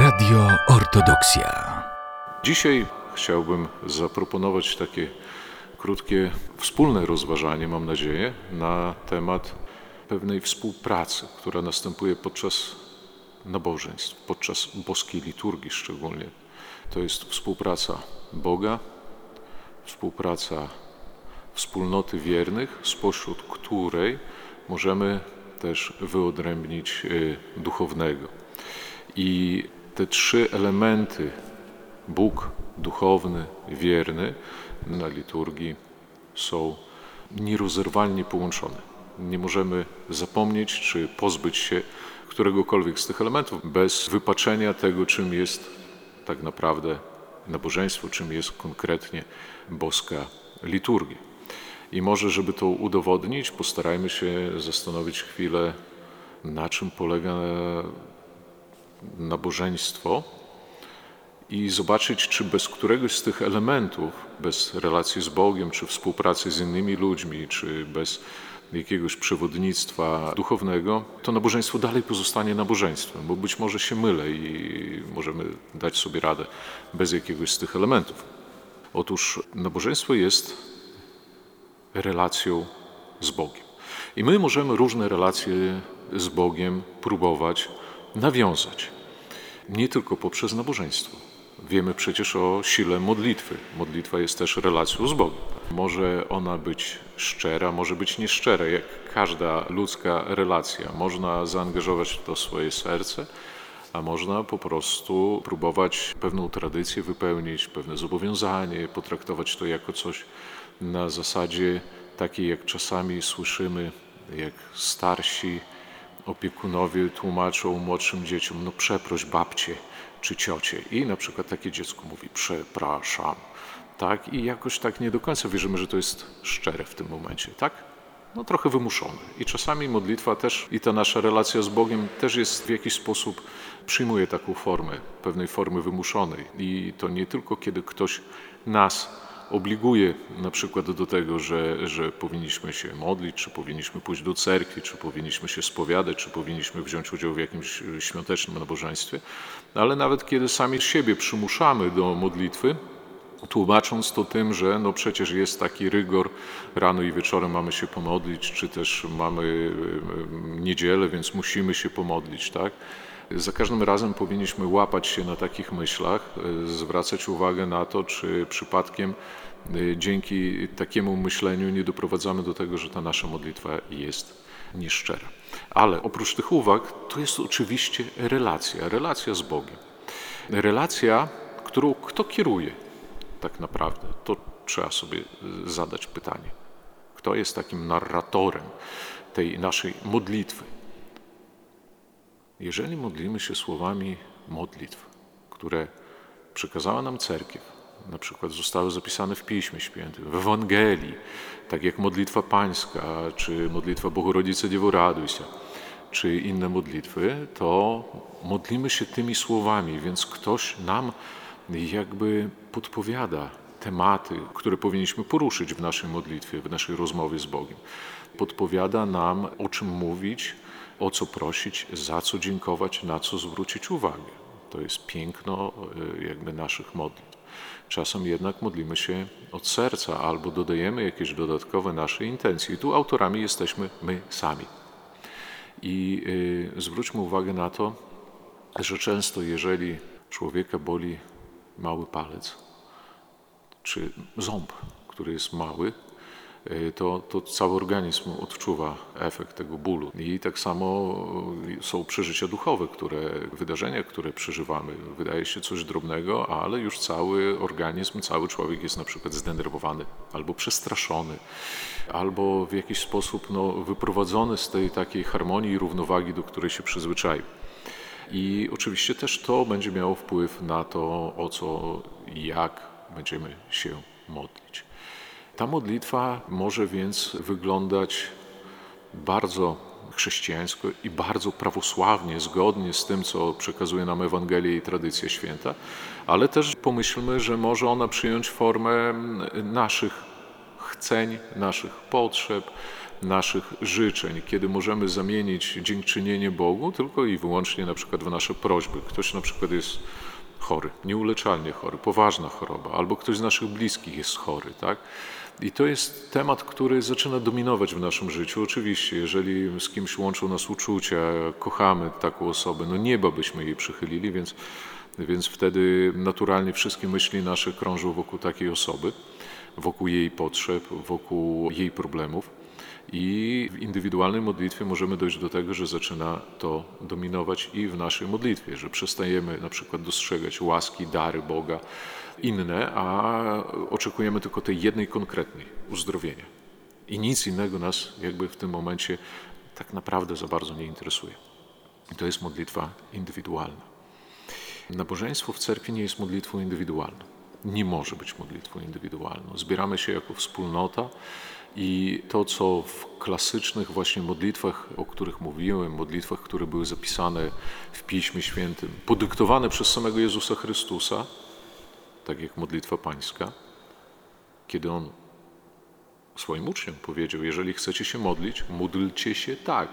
Radio Ortodoksja. Dzisiaj chciałbym zaproponować takie krótkie, wspólne rozważanie, mam nadzieję, na temat pewnej współpracy, która następuje podczas nabożeństw, podczas boskiej liturgii szczególnie. To jest współpraca Boga, współpraca wspólnoty wiernych, spośród której możemy też wyodrębnić y, duchownego. I te trzy elementy Bóg, duchowny, wierny na liturgii są nierozerwalnie połączone. Nie możemy zapomnieć czy pozbyć się któregokolwiek z tych elementów bez wypaczenia tego, czym jest tak naprawdę nabożeństwo, czym jest konkretnie boska liturgia. I może, żeby to udowodnić, postarajmy się zastanowić chwilę, na czym polega nabożeństwo i zobaczyć, czy bez któregoś z tych elementów, bez relacji z Bogiem, czy współpracy z innymi ludźmi, czy bez jakiegoś przewodnictwa duchownego, to nabożeństwo dalej pozostanie nabożeństwem, bo być może się mylę i możemy dać sobie radę bez jakiegoś z tych elementów. Otóż nabożeństwo jest relacją z Bogiem. I my możemy różne relacje z Bogiem próbować nawiązać. Nie tylko poprzez nabożeństwo. Wiemy przecież o sile modlitwy. Modlitwa jest też relacją z Bogiem. Może ona być szczera, może być nieszczera, jak każda ludzka relacja. Można zaangażować w to swoje serce, a można po prostu próbować pewną tradycję wypełnić, pewne zobowiązanie, potraktować to jako coś na zasadzie takiej, jak czasami słyszymy, jak starsi opiekunowie tłumaczą młodszym dzieciom, no przeproś babcie czy ciocie. I na przykład takie dziecko mówi, przepraszam. Tak? I jakoś tak nie do końca wierzymy, że to jest szczere w tym momencie, tak? No trochę wymuszone. I czasami modlitwa też i ta nasza relacja z Bogiem też jest w jakiś sposób, przyjmuje taką formę, pewnej formy wymuszonej. I to nie tylko kiedy ktoś nas obliguje na przykład do tego, że, że powinniśmy się modlić, czy powinniśmy pójść do cerkwi, czy powinniśmy się spowiadać, czy powinniśmy wziąć udział w jakimś świątecznym nabożeństwie, ale nawet kiedy sami siebie przymuszamy do modlitwy, tłumacząc to tym, że no przecież jest taki rygor, rano i wieczorem mamy się pomodlić, czy też mamy niedzielę, więc musimy się pomodlić, tak? Za każdym razem powinniśmy łapać się na takich myślach, e, zwracać uwagę na to, czy przypadkiem e, dzięki takiemu myśleniu nie doprowadzamy do tego, że ta nasza modlitwa jest nieszczera. Ale oprócz tych uwag, to jest oczywiście relacja, relacja z Bogiem. Relacja, którą kto kieruje tak naprawdę, to trzeba sobie e, zadać pytanie. Kto jest takim narratorem tej naszej modlitwy? Jeżeli modlimy się słowami modlitw, które przekazała nam cerkiew, na przykład zostały zapisane w Piśmie Świętym, w Ewangelii, tak jak modlitwa pańska, czy modlitwa Bohorodzice Dzieworadusia, czy inne modlitwy, to modlimy się tymi słowami, więc ktoś nam jakby podpowiada tematy, które powinniśmy poruszyć w naszej modlitwie, w naszej rozmowie z Bogiem. Podpowiada nam, o czym mówić, o co prosić, za co dziękować, na co zwrócić uwagę. To jest piękno y, jakby naszych modlitw. Czasem jednak modlimy się od serca albo dodajemy jakieś dodatkowe nasze intencje. I tu autorami jesteśmy my sami. I y, zwróćmy uwagę na to, że często jeżeli człowieka boli mały palec, czy ząb, który jest mały, E, to, to cały organizm odczuwa efekt tego bólu. I tak samo e, są przeżycia duchowe, które, wydarzenia, które przeżywamy. Wydaje się coś drobnego, ale już cały organizm, cały człowiek jest na przykład zdenerwowany albo przestraszony, albo w jakiś sposób no, wyprowadzony z tej takiej harmonii i równowagi, do której się przyzwyczaił. I oczywiście też to będzie miało wpływ na to, o co i jak będziemy się modlić. Ta modlitwa może więc wyglądać bardzo chrześcijańsko i bardzo prawosławnie, zgodnie z tym, co przekazuje nam Ewangelia i tradycja święta, ale też pomyślmy, że może ona przyjąć formę naszych chceń, naszych potrzeb, naszych życzeń, kiedy możemy zamienić dziękczynienie Bogu tylko i wyłącznie na przykład w nasze prośby. Ktoś na przykład jest chory, nieuleczalnie chory, poważna choroba, albo ktoś z naszych bliskich jest chory, tak? I to jest temat, który zaczyna dominować w naszym życiu. Oczywiście, jeżeli z kimś łączą nas uczucia, kochamy taką osobę, no nieba byśmy jej przychylili, więc, więc wtedy naturalnie wszystkie myśli nasze krążą wokół takiej osoby, wokół jej potrzeb, wokół jej problemów. I w indywidualnej modlitwie możemy dojść do tego, że zaczyna to dominować i w naszej modlitwie, że przestajemy na przykład dostrzegać łaski, dary Boga, inne, a oczekujemy tylko tej jednej konkretnej uzdrowienia. I nic innego nas jakby w tym momencie tak naprawdę za bardzo nie interesuje. I to jest modlitwa indywidualna. Nabożeństwo w cerkwi nie jest modlitwą indywidualną. Nie może być modlitwą indywidualną. Zbieramy się jako wspólnota i to, co w klasycznych właśnie modlitwach, o których mówiłem, modlitwach, które były zapisane w Piśmie Świętym, podyktowane przez samego Jezusa Chrystusa, tak jak modlitwa pańska, kiedy On swoim uczniom powiedział, jeżeli chcecie się modlić, módlcie się tak.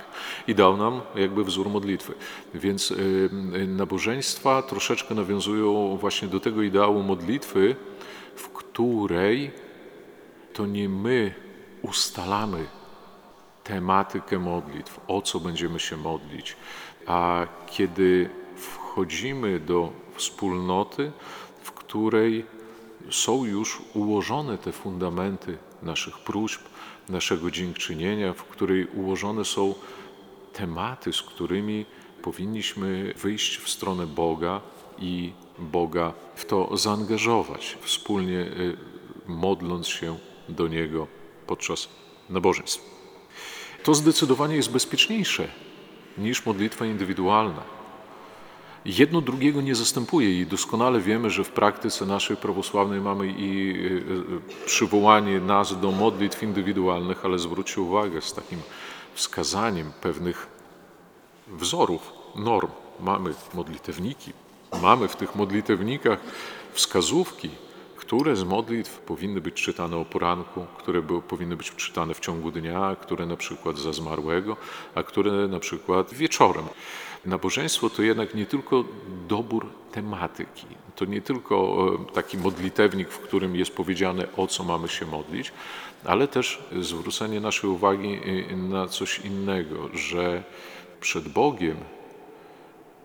I dał nam jakby wzór modlitwy. Więc y, y, nabożeństwa troszeczkę nawiązują właśnie do tego ideału modlitwy, w której to nie my ustalamy tematykę modlitw, o co będziemy się modlić, a kiedy wchodzimy do wspólnoty, której są już ułożone te fundamenty naszych próśb, naszego dziękczynienia, w której ułożone są tematy, z którymi powinniśmy wyjść w stronę Boga i Boga w to zaangażować, wspólnie y, modląc się do Niego podczas nabożeństw. To zdecydowanie jest bezpieczniejsze niż modlitwa indywidualna. Jedno drugiego nie zastępuje i doskonale wiemy, że w praktyce naszej prawosławnej mamy i y, y, przywołanie nas do modlitw indywidualnych, ale zwróćcie uwagę z takim wskazaniem pewnych wzorów, norm. Mamy modlitewniki, mamy w tych modlitewnikach wskazówki, które z modlitw powinny być czytane o poranku, które były, powinny być czytane w ciągu dnia, które na przykład za zmarłego, a które na przykład wieczorem. Nabożeństwo to jednak nie tylko dobór tematyki, to nie tylko e, taki modlitewnik, w którym jest powiedziane o co mamy się modlić, ale też zwrócenie naszej uwagi e, na coś innego, że przed Bogiem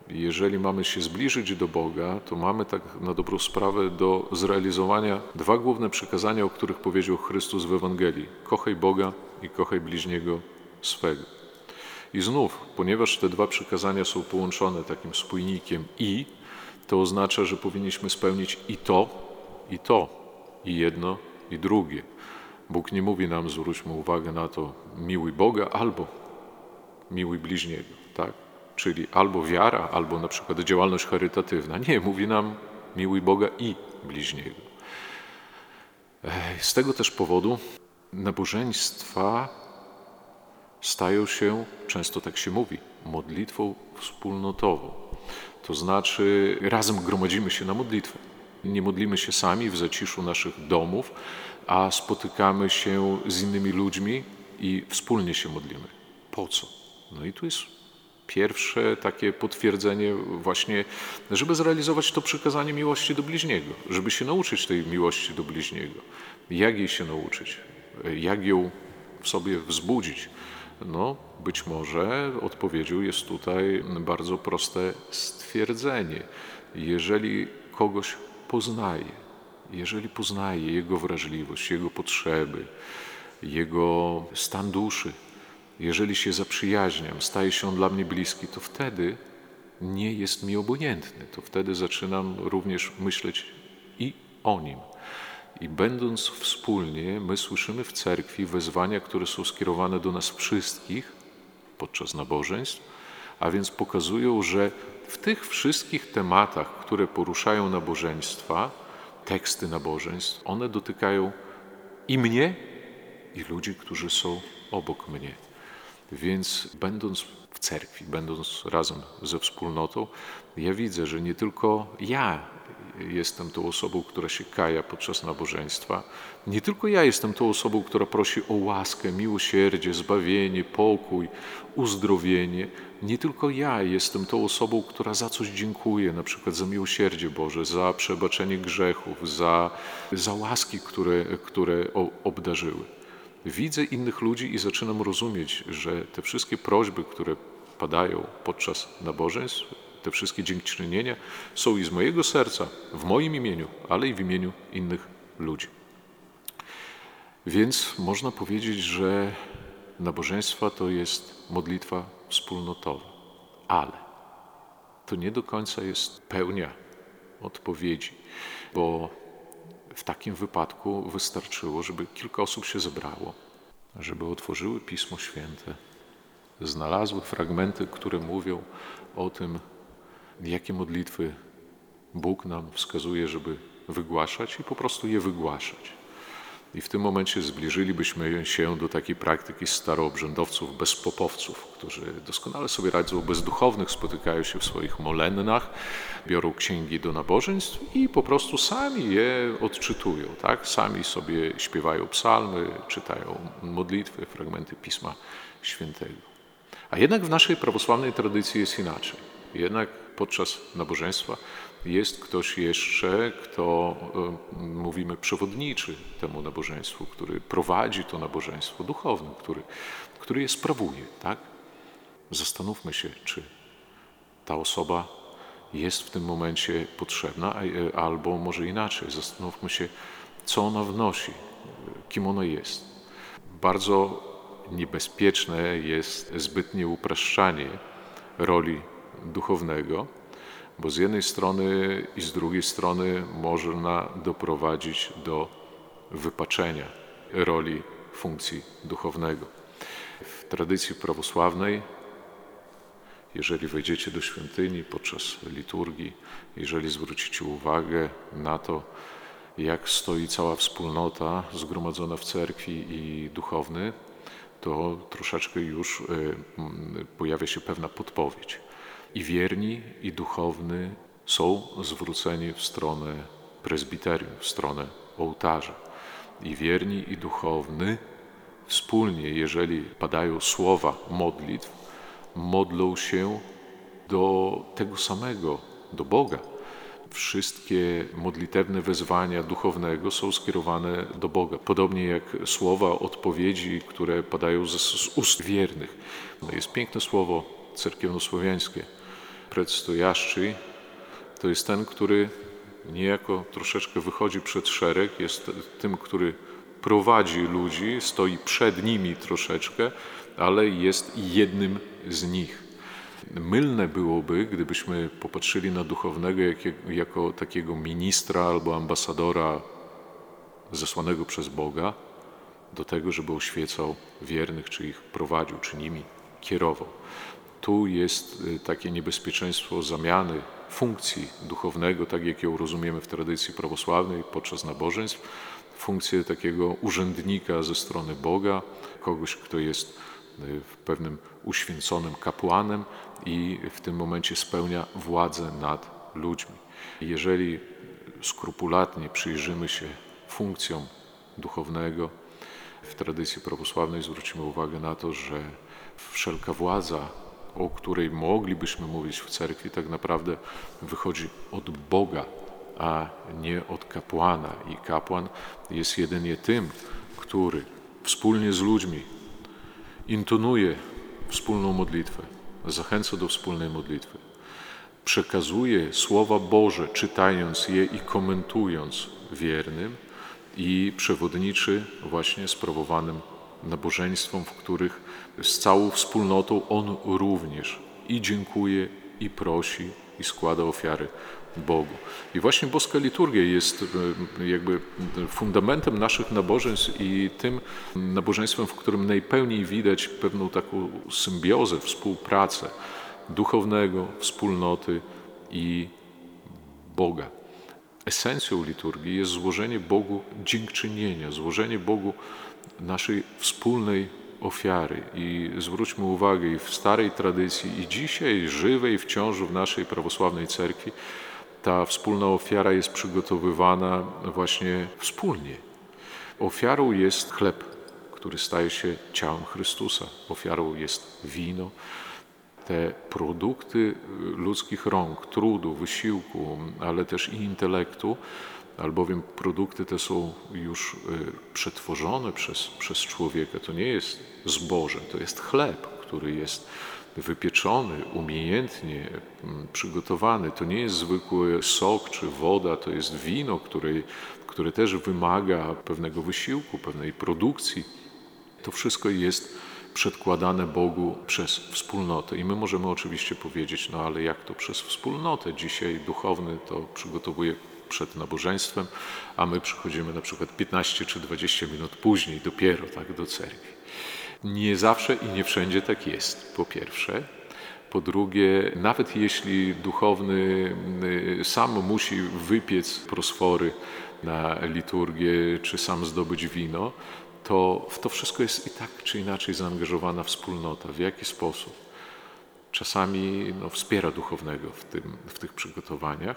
jeżeli mamy się zbliżyć do Boga, to mamy tak na dobrą sprawę do zrealizowania dwa główne przykazania, o których powiedział Chrystus w Ewangelii: kochaj Boga i kochaj bliźniego swego. I znów, ponieważ te dwa przykazania są połączone takim spójnikiem i, to oznacza, że powinniśmy spełnić i to, i to, i jedno, i drugie. Bóg nie mówi nam, zwróćmy uwagę na to, miłuj Boga albo miłuj bliźniego, tak? czyli albo wiara, albo na przykład działalność charytatywna. Nie, mówi nam miłuj Boga i bliźniego. Z tego też powodu nabożeństwa stają się, często tak się mówi, modlitwą wspólnotową. To znaczy razem gromadzimy się na modlitwę. Nie modlimy się sami w zaciszu naszych domów, a spotykamy się z innymi ludźmi i wspólnie się modlimy. Po co? No i tu jest pierwsze takie potwierdzenie właśnie, żeby zrealizować to przykazanie miłości do bliźniego, żeby się nauczyć tej miłości do bliźniego. Jak jej się nauczyć? Jak ją w sobie wzbudzić? No, być może odpowiedzią jest tutaj bardzo proste stwierdzenie. Jeżeli kogoś poznaje, jeżeli poznaje jego wrażliwość, jego potrzeby, jego stan duszy, jeżeli się zaprzyjaźniam, staje się on dla mnie bliski, to wtedy nie jest mi obojętny. To wtedy zaczynam również myśleć i o nim. I będąc wspólnie, my słyszymy w cerkwi wezwania, które są skierowane do nas wszystkich podczas nabożeństw, a więc pokazują, że w tych wszystkich tematach, które poruszają nabożeństwa, teksty nabożeństw, one dotykają i mnie, i ludzi, którzy są obok mnie. Więc będąc w cerkwi, będąc razem ze wspólnotą, ja widzę, że nie tylko ja jestem tą osobą, która się kaja podczas nabożeństwa. Nie tylko ja jestem tą osobą, która prosi o łaskę, miłosierdzie, zbawienie, pokój, uzdrowienie. Nie tylko ja jestem tą osobą, która za coś dziękuje, na przykład za miłosierdzie Boże, za przebaczenie grzechów, za, za łaski, które, które obdarzyły. Widzę innych ludzi i zaczynam rozumieć, że te wszystkie prośby, które padają podczas nabożeństw, te wszystkie dziękczynienia są i z mojego serca, w moim imieniu, ale i w imieniu innych ludzi. Więc można powiedzieć, że nabożeństwa to jest modlitwa wspólnotowa, ale to nie do końca jest pełnia odpowiedzi, bo w takim wypadku wystarczyło, żeby kilka osób się zebrało, żeby otworzyły Pismo Święte, znalazły fragmenty, które mówią o tym, jakie modlitwy Bóg nam wskazuje, żeby wygłaszać i po prostu je wygłaszać. I w tym momencie zbliżylibyśmy się do takiej praktyki staroobrzędowców, bezpopowców, którzy doskonale sobie radzą bez duchownych, spotykają się w swoich molennach, biorą księgi do nabożeństw i po prostu sami je odczytują, tak? Sami sobie śpiewają psalmy, czytają modlitwy, fragmenty Pisma Świętego. A jednak w naszej prawosławnej tradycji jest inaczej. Jednak podczas nabożeństwa jest ktoś jeszcze, kto, e, mówimy, przewodniczy temu nabożeństwu, który prowadzi to nabożeństwo duchowne, który, który je sprawuje. Tak? Zastanówmy się, czy ta osoba jest w tym momencie potrzebna, e, albo może inaczej, zastanówmy się, co ona wnosi, kim ona jest. Bardzo niebezpieczne jest zbytnie upraszczanie roli duchownego, bo z jednej strony i z drugiej strony można doprowadzić do wypaczenia roli funkcji duchownego. W tradycji prawosławnej, jeżeli wejdziecie do świątyni podczas liturgii, jeżeli zwrócicie uwagę na to, jak stoi cała wspólnota zgromadzona w cerkwi i duchowny, to troszeczkę już y, pojawia się pewna podpowiedź. I wierni, i duchowny są zwróceni w stronę prezbiterium, w stronę ołtarza. I wierni, i duchowny wspólnie, jeżeli padają słowa modlitw, modlą się do tego samego, do Boga. Wszystkie modlitewne wezwania duchownego są skierowane do Boga, podobnie jak słowa odpowiedzi, które padają z, ust wiernych. Jest piękne słowo cerkiewnosłowiańskie – predstojaszczy to jest ten, który niejako troszeczkę wychodzi przed szereg, jest tym, który prowadzi ludzi, stoi przed nimi troszeczkę, ale jest jednym z nich. Mylne byłoby, gdybyśmy popatrzyli na duchownego jak, jako takiego ministra albo ambasadora zesłanego przez Boga do tego, żeby oświecał wiernych, czy ich prowadził, czy nimi kierował tu jest y, takie niebezpieczeństwo zamiany funkcji duchownego, tak jak ją rozumiemy w tradycji prawosławnej podczas nabożeństw, funkcję takiego urzędnika ze strony Boga, kogoś, kto jest y, pewnym uświęconym kapłanem i w tym momencie spełnia władzę nad ludźmi. Jeżeli skrupulatnie przyjrzymy się funkcjom duchownego, w tradycji prawosławnej zwrócimy uwagę na to, że wszelka władza o której moglibyśmy mówić w cerkwi, tak naprawdę wychodzi od Boga, a nie od kapłana. I kapłan jest jedynie tym, który wspólnie z ludźmi intonuje wspólną modlitwę, zachęca do wspólnej modlitwy, przekazuje słowa Boże, czytając je i komentując wiernym i przewodniczy właśnie sprawowanym nabożeństwom, w których z całą wspólnotą on również i dziękuje, i prosi, i składa ofiary Bogu. I właśnie boska liturgia jest e, jakby fundamentem naszych nabożeństw i tym nabożeństwem, w którym najpełniej widać pewną taką symbiozę, współpracę duchownego, wspólnoty i Boga. Esencją liturgii jest złożenie Bogu dziękczynienia, złożenie Bogu naszej wspólnej ofiary. I zwróćmy uwagę, i w starej tradycji, i dzisiaj żywej wciąż w naszej prawosławnej cerkwi, ta wspólna ofiara jest przygotowywana właśnie wspólnie. Ofiarą jest chleb, który staje się ciałem Chrystusa. Ofiarą jest wino. Te produkty ludzkich rąk, trudu, wysiłku, ale też i intelektu, albowiem produkty te są już y, przetworzone przez, przez człowieka. To nie jest zboże, to jest chleb, który jest wypieczony, umiejętnie mm, przygotowany. To nie jest zwykły sok czy woda, to jest wino, które, które też wymaga pewnego wysiłku, pewnej produkcji. To wszystko jest przedkładane Bogu przez wspólnotę. I my możemy oczywiście powiedzieć, no ale jak to przez wspólnotę? Dzisiaj duchowny to przygotowuje przed nabożeństwem, a my przychodzimy na przykład 15 czy 20 minut później dopiero tak do cerkwi. Nie zawsze i nie wszędzie tak jest, po pierwsze. Po drugie, nawet jeśli duchowny y, sam musi wypiec prosfory na liturgię, czy sam zdobyć wino, to w to wszystko jest i tak czy inaczej zaangażowana wspólnota. W jaki sposób? Czasami no, wspiera duchownego w, tym, w tych przygotowaniach,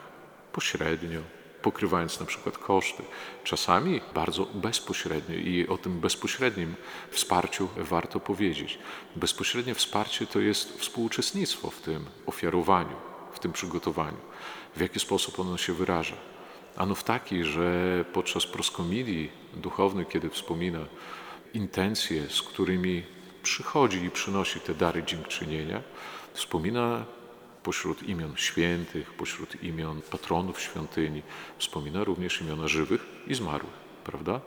pośrednio, pokrywając na przykład koszty. Czasami bardzo bezpośrednio i o tym bezpośrednim wsparciu warto powiedzieć. Bezpośrednie wsparcie to jest współuczestnictwo w tym ofiarowaniu, w tym przygotowaniu. W jaki sposób ono się wyraża? Ano w taki, że podczas proskomidii duchowny, kiedy wspomina intencje, z którymi przychodzi i przynosi te dary dziękczynienia, wspomina pośród imion świętych, pośród imion patronów świątyni, wspomina również imiona żywych i zmarłych, prawda?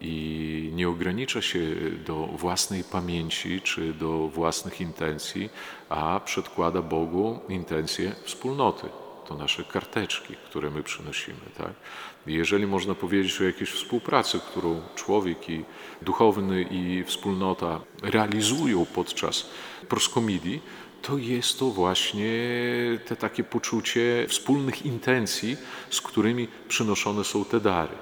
I nie ogranicza się do własnej pamięci czy do własnych intencji, a przedkłada Bogu intencje wspólnoty. To nasze karteczki, które my przynosimy. Tak? Jeżeli można powiedzieć o jakiejś współpracy, którą człowiek i duchowny i wspólnota realizują podczas proskomidii, to jest to właśnie te takie poczucie wspólnych intencji, z którymi przynoszone są te dary.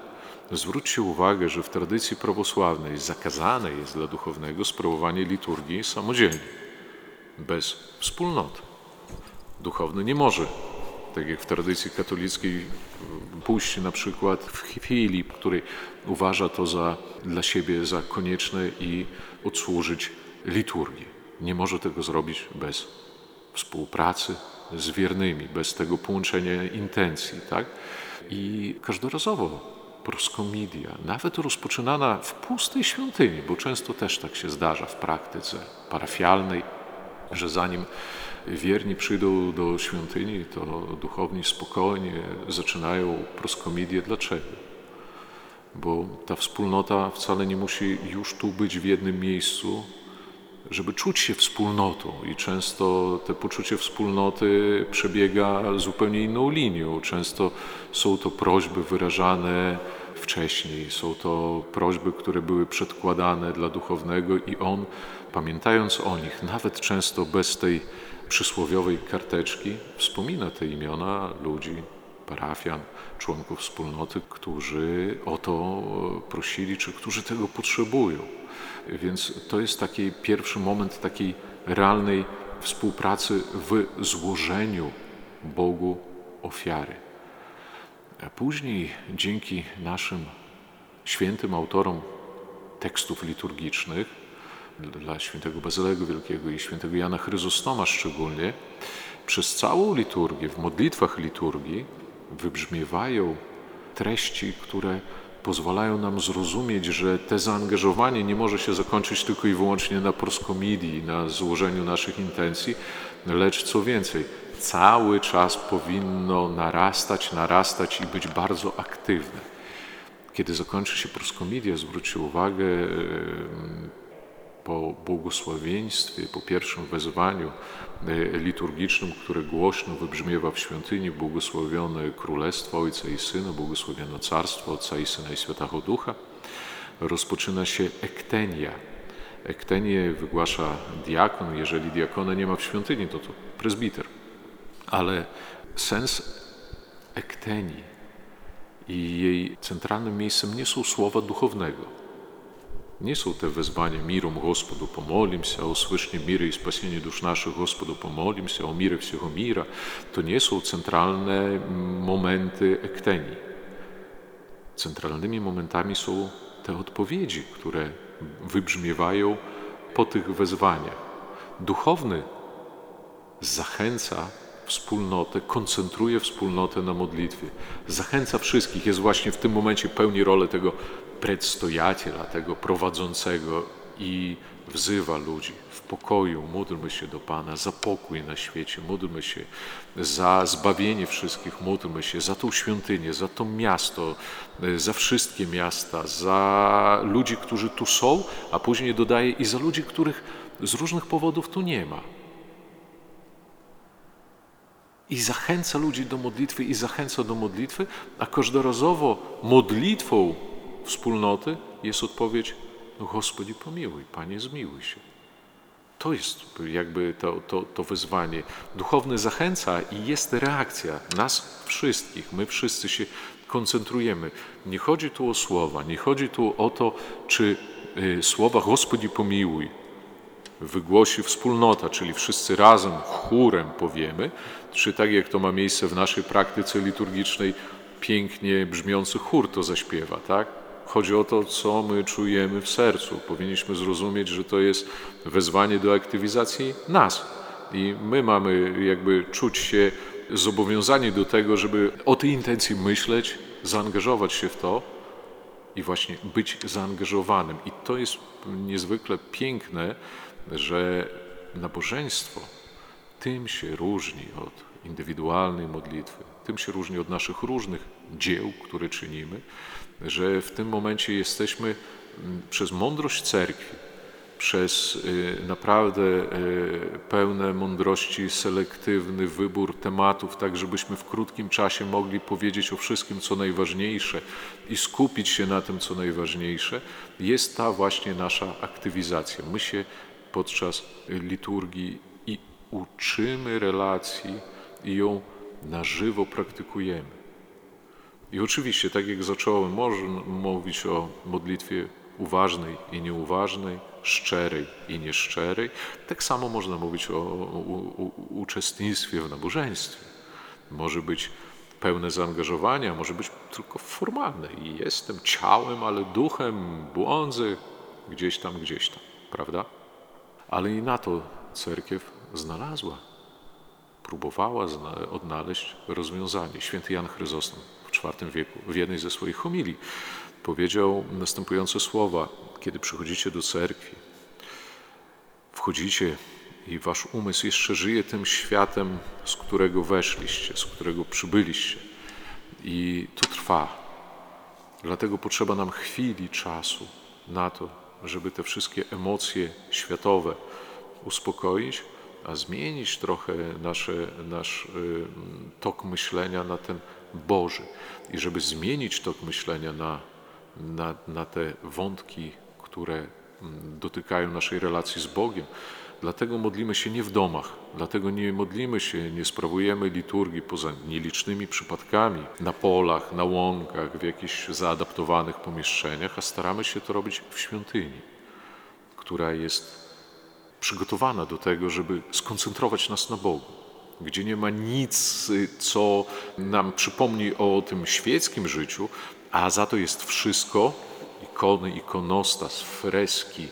Zwróćcie uwagę, że w tradycji prawosławnej zakazane jest dla duchownego sprawowanie liturgii samodzielnie, bez wspólnoty. Duchowny nie może, tak jak w tradycji katolickiej, pójść na przykład w chwili, której uważa to za, dla siebie za konieczne i odsłużyć liturgię. Nie może tego zrobić bez współpracy z wiernymi, bez tego połączenia intencji. Tak? I każdorazowo proskomidia, nawet rozpoczynana w pustej świątyni, bo często też tak się zdarza w praktyce parafialnej, że zanim wierni przyjdą do świątyni, to duchowni spokojnie zaczynają proskomidię. Dlaczego? Bo ta wspólnota wcale nie musi już tu być w jednym miejscu, żeby czuć się wspólnotą i często te poczucie wspólnoty przebiega zupełnie inną linią. Często są to prośby wyrażane wcześniej, są to prośby, które były przedkładane dla duchownego i on, pamiętając o nich, nawet często bez tej przysłowiowej karteczki, wspomina te imiona ludzi, parafian, członków wspólnoty, którzy o to prosili, czy którzy tego potrzebują. Więc to jest taki pierwszy moment takiej realnej współpracy w złożeniu Bogu ofiary. A później dzięki naszym świętym autorom tekstów liturgicznych, dla świętego Bazylego Wielkiego i świętego Jana Chryzostoma szczególnie, przez całą liturgię, w modlitwach liturgii wybrzmiewają treści, które pozwalają nam zrozumieć, że te zaangażowanie nie może się zakończyć tylko i wyłącznie na proskomidii, na złożeniu naszych intencji, lecz co więcej, cały czas powinno narastać, narastać i być bardzo aktywne. Kiedy zakończy się proskomidia, zwróćcie uwagę, po błogosławieństwie, po pierwszym wezwaniu liturgicznym, które głośno wybrzmiewa w świątyni, błogosławione Królestwo Ojca i Syna, błogosławione Carstwo Ojca i Syna i Świętego Ducha, rozpoczyna się ektenia. Ektenię wygłasza diakon, jeżeli diakona nie ma w świątyni, to to prezbiter. Ale sens ektenii i jej centralnym miejscem nie są słowa duchownego, Nie są te wezwania миром Господу помолимся, o słysznie miry i spasienie dusz naszych Господу помолимся, o miry всего mira. To nie są centralne mm, momenty ektenii. Centralnymi momentami są te odpowiedzi, które wybrzmiewają po tych wezwaniach. Duchowny zachęca wspólnotę, koncentruje wspólnotę na modlitwie. Zachęca wszystkich, jest właśnie w tym momencie pełni rolę tego predstojatela, tego prowadzącego i wzywa ludzi w pokoju, módlmy się do Pana, za pokój na świecie, módlmy się za zbawienie wszystkich, módlmy się za tą świątynię, za to miasto, za wszystkie miasta, za ludzi, którzy tu są, a później dodaje i za ludzi, których z różnych powodów tu nie ma. I zachęca ludzi do modlitwy, i zachęca do modlitwy, a każdorazowo modlitwą wspólnoty jest odpowiedź: no Gospodzie, pomiłuj, Panie, zmiłuj się. To jest jakby to, to, to wyzwanie. Duchowny zachęca i jest reakcja nas wszystkich. My wszyscy się koncentrujemy. Nie chodzi tu o słowa, nie chodzi tu o to, czy y, słowa Gospodzi pomiłuj wygłosi wspólnota, czyli wszyscy razem chórem powiemy, czy tak jak to ma miejsce w naszej praktyce liturgicznej, pięknie brzmiący chór to zaśpiewa, tak? Chodzi o to, co my czujemy w sercu. Powinniśmy zrozumieć, że to jest wezwanie do aktywizacji nas. I my mamy jakby czuć się zobowiązani do tego, żeby o tej intencji myśleć, zaangażować się w to i właśnie być zaangażowanym. I to jest niezwykle piękne, że nabożeństwo tym się różni od indywidualnej modlitwy, tym się różni od naszych różnych dzieł, które czynimy, że w tym momencie jesteśmy przez mądrość cerkwi, przez y, naprawdę y, pełne mądrości selektywny wybór tematów, tak żebyśmy w krótkim czasie mogli powiedzieć o wszystkim, co najważniejsze i skupić się na tym, co najważniejsze, jest ta właśnie nasza aktywizacja. My się podczas liturgii i uczymy relacji i ją na żywo praktykujemy. I oczywiście, tak jak zacząłem, można mówić o modlitwie uważnej i nieuważnej, szczerej i nieszczerej. Tak samo można mówić o, uczestnictwie w nabożeństwie. Może być pełne zaangażowania, może być tylko formalne. I jestem ciałem, ale duchem błądzę gdzieś tam, gdzieś tam, prawda? Ale i na to cerkiew znalazła, próbowała odnaleźć rozwiązanie. Święty Jan Chryzostom IV wieku w jednej ze swoich homilii powiedział następujące słowa: Kiedy przychodzicie do cerkwi, wchodzicie i wasz umysł jeszcze żyje tym światem, z którego weszliście, z którego przybyliście. I to trwa. Dlatego potrzeba nam chwili czasu na to, żeby te wszystkie emocje światowe uspokoić, a zmienić trochę nasze, nasz y, tok myślenia na ten Boży. I żeby zmienić tok myślenia na, na, na te wątki, które mm, dotykają naszej relacji z Bogiem, Dlatego modlimy się nie w domach, dlatego nie modlimy się, nie sprawujemy liturgii poza nielicznymi przypadkami na polach, na łąkach, w jakichś zaadaptowanych pomieszczeniach, a staramy się to robić w świątyni, która jest przygotowana do tego, żeby skoncentrować nas na Bogu, gdzie nie ma nic, co nam przypomni o tym świeckim życiu, a za to jest wszystko ikony, ikonostas, freski,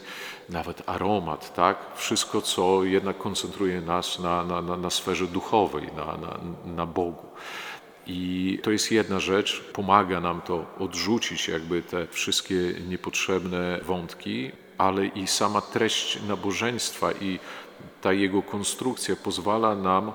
nawet aromat, tak? Wszystko, co jednak koncentruje nas na, na, na, na sferze duchowej, na, na, na Bogu. I to jest jedna rzecz, pomaga nam to odrzucić jakby te wszystkie niepotrzebne wątki, ale i sama treść nabożeństwa i ta jego konstrukcja pozwala nam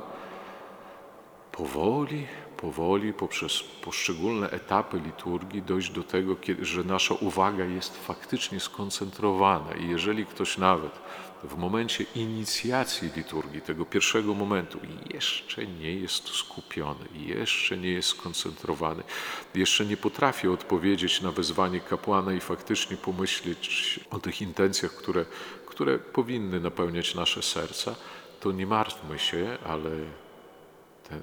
powoli powoli poprzez poszczególne etapy liturgii dojść do tego, że nasza uwaga jest faktycznie skoncentrowana. I jeżeli ktoś nawet w momencie inicjacji liturgii, tego pierwszego momentu, jeszcze nie jest skupiony, jeszcze nie jest skoncentrowany, jeszcze nie potrafi odpowiedzieć na wezwanie kapłana i faktycznie pomyśleć o tych intencjach, które, które powinny napełniać nasze serca, to nie martwmy się, ale ten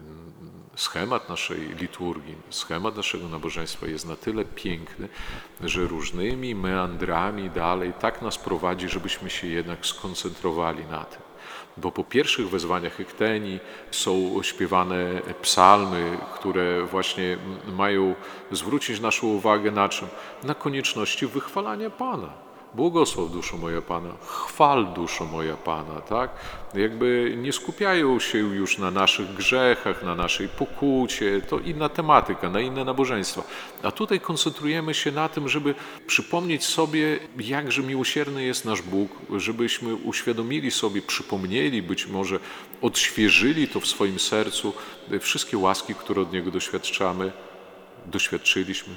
schemat naszej liturgii, schemat naszego nabożeństwa jest na tyle piękny, że różnymi meandrami dalej tak nas prowadzi, żebyśmy się jednak skoncentrowali na tym. Bo po pierwszych wezwaniach Ekteni są śpiewane psalmy, które właśnie mają zwrócić naszą uwagę na czym? Na konieczności wychwalania Pana. Błogosław duszo moja Pana, chwal duszo moja Pana, tak? Jakby nie skupiają się już na naszych grzechach, na naszej pokucie, to inna tematyka, na inne nabożeństwa. A tutaj koncentrujemy się na tym, żeby przypomnieć sobie, jakże miłosierny jest nasz Bóg, żebyśmy uświadomili sobie, przypomnieli, być może odświeżyli to w swoim sercu, wszystkie łaski, które od Niego doświadczamy, doświadczyliśmy,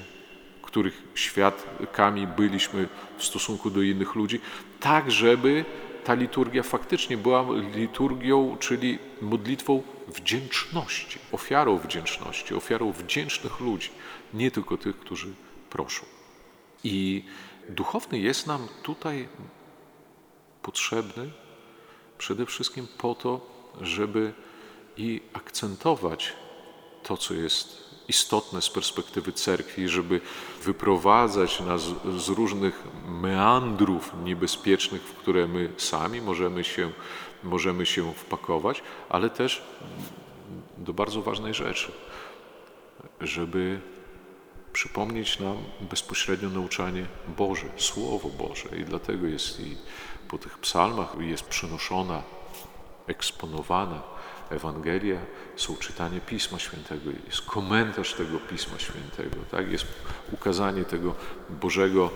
których świadkami byliśmy w stosunku do innych ludzi, tak żeby ta liturgia faktycznie była liturgią, czyli modlitwą wdzięczności, ofiarą wdzięczności, ofiarą wdzięcznych ludzi, nie tylko tych, którzy proszą. I duchowny jest nam tutaj potrzebny przede wszystkim po to, żeby i akcentować to, co jest istotne z perspektywy cerkwi, żeby wyprowadzać nas z różnych meandrów niebezpiecznych, w które my sami możemy się, możemy się wpakować, ale też do bardzo ważnej rzeczy, żeby przypomnieć nam bezpośrednio nauczanie Boże, Słowo Boże. I dlatego jest i po tych psalmach jest przynoszona, eksponowana Ewangelia, są czytanie Pisma Świętego, jest komentarz tego Pisma Świętego, tak? jest ukazanie tego Bożego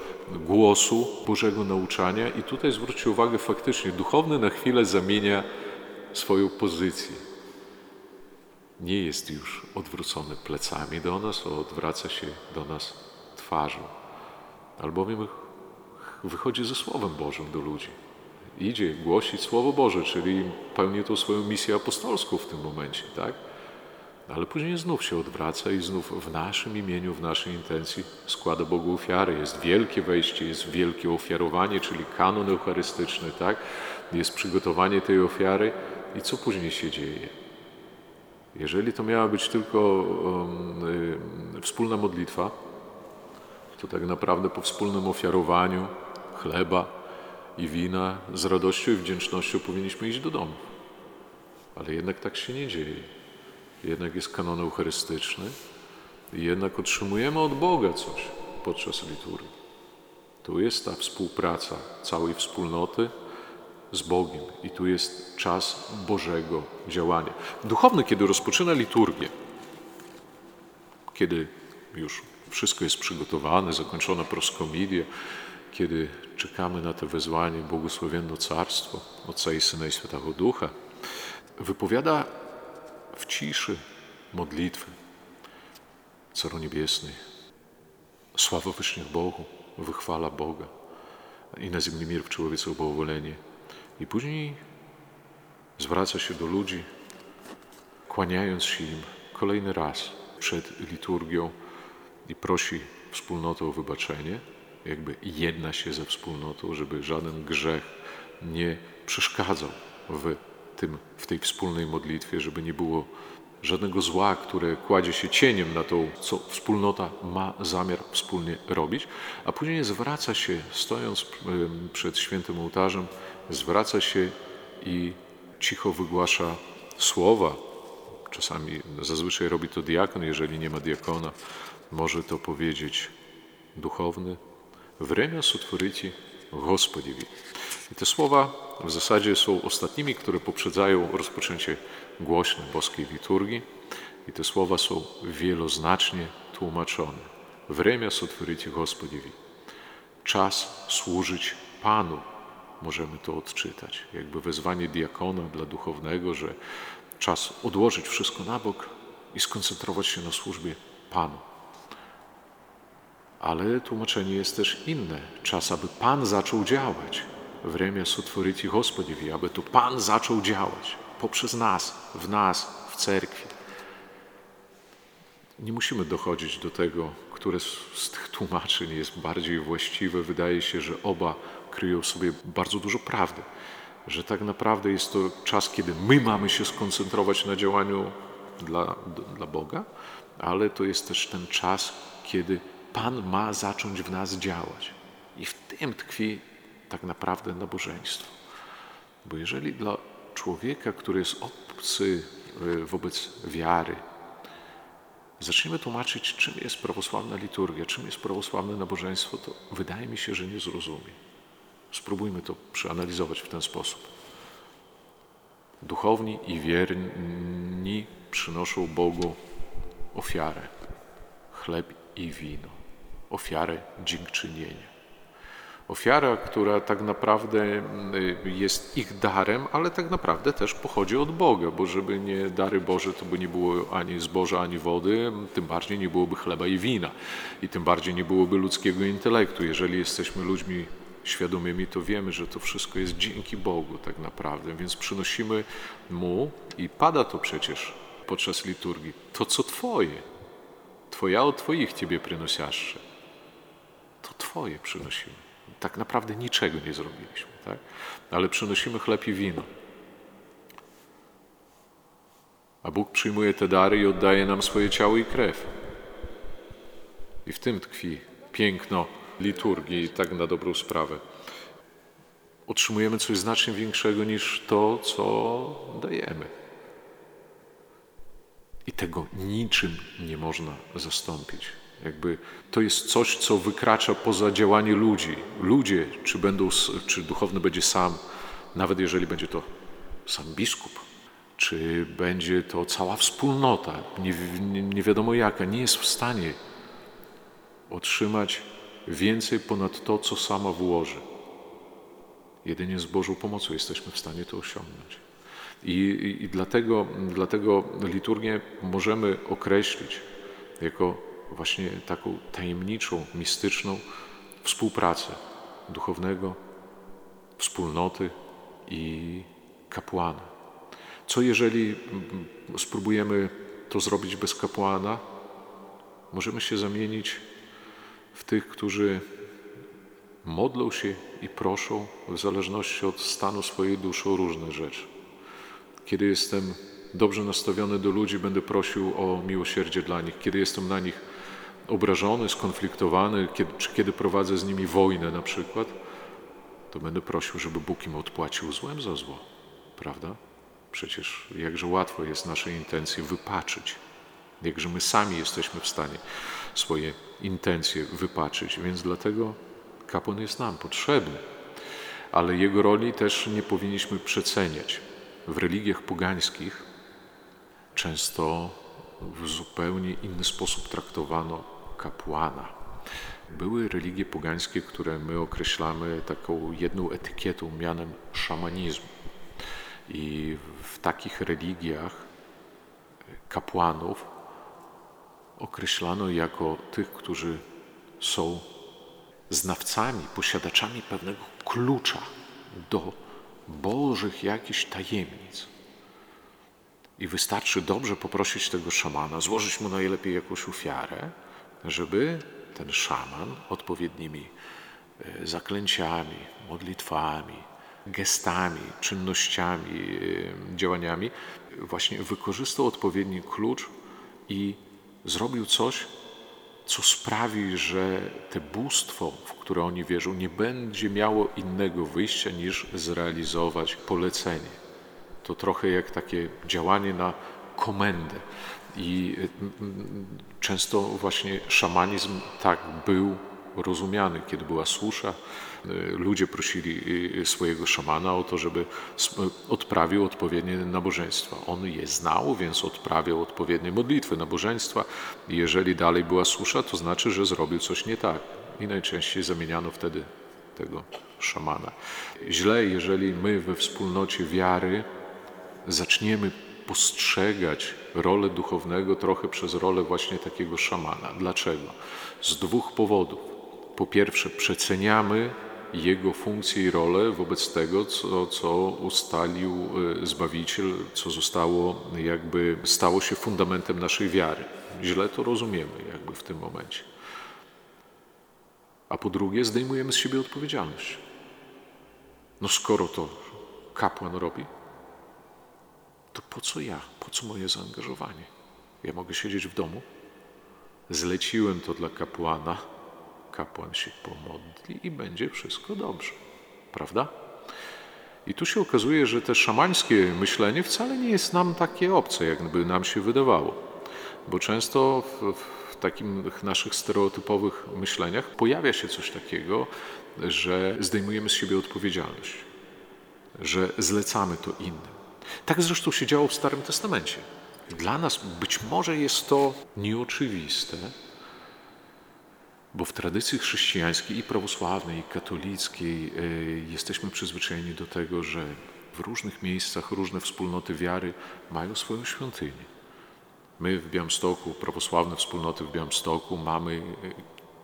głosu, Bożego nauczania. I tutaj zwróćcie uwagę, faktycznie duchowny na chwilę zamienia swoją pozycję. Nie jest już odwrócony plecami do nas, a odwraca się do nas twarzą. Albowiem wychodzi ze Słowem Bożym do ludzi idzie głosić Słowo Boże, czyli pełni tą swoją misję apostolską w tym momencie, tak? Ale później znów się odwraca i znów w naszym imieniu, w naszej intencji składa Bogu ofiary. Jest wielkie wejście, jest wielkie ofiarowanie, czyli kanon eucharystyczny, tak? Jest przygotowanie tej ofiary i co później się dzieje? Jeżeli to miała być tylko um, y, wspólna modlitwa, to tak naprawdę po wspólnym ofiarowaniu chleba, i wina, z radością i wdzięcznością powinniśmy iść do domu. Ale jednak tak się nie dzieje. Jednak jest kanon eucharystyczny i jednak otrzymujemy od Boga coś podczas liturgii. Tu jest ta współpraca całej wspólnoty z Bogiem i tu jest czas Bożego działania. Duchowny, kiedy rozpoczyna liturgię, kiedy już wszystko jest przygotowane, zakończona proskomidia, kiedy czekamy na to wezwanie błogosławienno Carstwo Otca i Syna i Świętego Ducha, wypowiada w ciszy modlitwy Caro Niebiesny. Sława wyższych Bogu, wychwala Boga i na ziemi mir w człowieku błogowolenie. I później zwraca się do ludzi, kłaniając się im kolejny raz przed liturgią i prosi wspólnotę o wybaczenie jakby jedna się ze wspólnotą, żeby żaden grzech nie przeszkadzał w, tym, w tej wspólnej modlitwie, żeby nie było żadnego zła, które kładzie się cieniem na to, co wspólnota ma zamiar wspólnie robić, a później zwraca się, stojąc przed świętym ołtarzem, zwraca się i cicho wygłasza słowa. Czasami, zazwyczaj robi to diakon, jeżeli nie ma diakona, może to powiedzieć duchowny, Время сотворити Господєві. I te słowa w zasadzie są ostatnimi, które poprzedzają rozpoczęcie głośnej boskiej liturgii. I te słowa są wieloznacznie tłumaczone. Время сотворити Господєві. Czas służyć Panu. Możemy to odczytać. Jakby wezwanie diakona dla duchownego, że czas odłożyć wszystko na bok i skoncentrować się na służbie Panu. Ale tłumaczenie jest też inne. Czas, aby Pan zaczął działać. Время сотворить Господи, aby to Pan zaczął działać poprzez nas, w nas, w cerkwi. Nie musimy dochodzić do tego, które z tych tłumaczeń jest bardziej właściwe. Wydaje się, że oba kryją w sobie bardzo dużo prawdy. Że tak naprawdę jest to czas, kiedy my mamy się skoncentrować na działaniu dla, d- dla Boga, ale to jest też ten czas, kiedy Pan ma zacząć w nas działać. I w tym tkwi tak naprawdę nabożeństwo. Bo jeżeli dla człowieka, który jest obcy y, wobec wiary, zaczniemy tłumaczyć, czym jest prawosławna liturgia, czym jest prawosławne nabożeństwo, to wydaje mi się, że nie zrozumie. Spróbujmy to przeanalizować w ten sposób. Duchowni i wierni przynoszą Bogu ofiarę, chleb i wino, ofiarę dziękczynienia. Ofiara, która tak naprawdę y, jest ich darem, ale tak naprawdę też pochodzi od Boga, bo żeby nie dary Boże, to by nie było ani zboża, ani wody, tym bardziej nie byłoby chleba i wina i tym bardziej nie byłoby ludzkiego intelektu. Jeżeli jesteśmy ludźmi świadomymi, to wiemy, że to wszystko jest dzięki Bogu tak naprawdę, więc przynosimy Mu i pada to przecież podczas liturgii, to co Twoje, Twoja od Twoich Ciebie przynosiaszcze. Twoje przynosimy. Tak naprawdę niczego nie zrobiliśmy, tak? ale przynosimy chleb i wino. A Bóg przyjmuje te dary i oddaje nam swoje ciało i krew. I w tym tkwi piękno liturgii, tak na dobrą sprawę. Otrzymujemy coś znacznie większego niż to, co dajemy. I tego niczym nie można zastąpić. Jakby to jest coś, co wykracza poza działanie ludzi. Ludzie, czy, będą, czy duchowny będzie sam, nawet jeżeli będzie to sam biskup, czy będzie to cała wspólnota, nie, nie, nie wiadomo jaka, nie jest w stanie otrzymać więcej ponad to, co sama włoży. Jedynie z Bożą pomocą jesteśmy w stanie to osiągnąć. I, i, i dlatego, dlatego liturgię możemy określić jako właśnie taką tajemniczą, mistyczną współpracę duchownego, wspólnoty i kapłana. Co jeżeli mm, spróbujemy to zrobić bez kapłana? Możemy się zamienić w tych, którzy modlą się i proszą w zależności od stanu swojej duszy o różne rzeczy. Kiedy jestem dobrze nastawiony do ludzi, będę prosił o miłosierdzie dla nich. Kiedy jestem na nich obrażony, skonfliktowany, kiedy, czy kiedy prowadzę z nimi wojnę na przykład, to będę prosił, żeby Bóg im odpłacił złem za zło. Prawda? Przecież jakże łatwo jest nasze intencje wypaczyć. Jakże my sami jesteśmy w stanie swoje intencje wypaczyć. Więc dlatego kapłan jest nam potrzebny. Ale jego roli też nie powinniśmy przeceniać. W religiach pogańskich często w zupełnie inny sposób traktowano kapłana. Były religie pogańskie, które my określamy taką jedną etykietą, mianem szamanizmu. I w takich religiach kapłanów określano jako tych, którzy są znawcami, posiadaczami pewnego klucza do Bożych jakichś tajemnic. I wystarczy dobrze poprosić tego szamana, złożyć mu najlepiej jakąś ofiarę, żeby ten szaman odpowiednimi e, zaklęciami, modlitwami, gestami, czynnościami, e, działaniami właśnie wykorzystał odpowiedni klucz i zrobił coś, co sprawi, że te bóstwo, w które oni wierzą, nie będzie miało innego wyjścia niż zrealizować polecenie. To trochę jak takie działanie na komendę. I y, często właśnie szamanizm tak był rozumiany, kiedy była susza. y, Ludzie prosili y, swojego szamana o to, żeby odprawił odpowiednie nabożeństwa. On je znał, więc odprawiał odpowiednie modlitwy, nabożeństwa. Jeżeli dalej była susza, to znaczy, że zrobił coś nie tak. I najczęściej zamieniano wtedy tego szamana. Źle, jeżeli my we wspólnocie wiary zaczniemy postrzegać rolę duchownego trochę przez rolę właśnie takiego szamana. Dlaczego? Z dwóch powodów. Po pierwsze, przeceniamy jego funkcję i rolę wobec tego, co, co ustalił y, Zbawiciel, co zostało jakby stało się fundamentem naszej wiary. Źle to rozumiemy jakby w tym momencie. A po drugie, zdejmujemy z siebie odpowiedzialność. No skoro to kapłan robi, to po co ja? Po co moje zaangażowanie? Ja mogę siedzieć w domu. Zleciłem to dla kapłana. Kapłan się pomodli i będzie wszystko dobrze. Prawda? I tu się okazuje, że te szamańskie myślenie wcale nie jest nam takie obce, jakby nam się wydawało. Bo często w, w takim naszych stereotypowych myśleniach pojawia się coś takiego, że zdejmujemy z siebie odpowiedzialność, że zlecamy to innym. Tak zresztą się działo w Starym Testamencie. Dla nas być może jest to nieoczywiste, bo w tradycji chrześcijańskiej i prawosławnej, i katolickiej y, jesteśmy przyzwyczajeni do tego, że w różnych miejscach różne wspólnoty wiary mają swoją świątynię. My w Białymstoku, prawosławne wspólnoty w Białymstoku mamy y,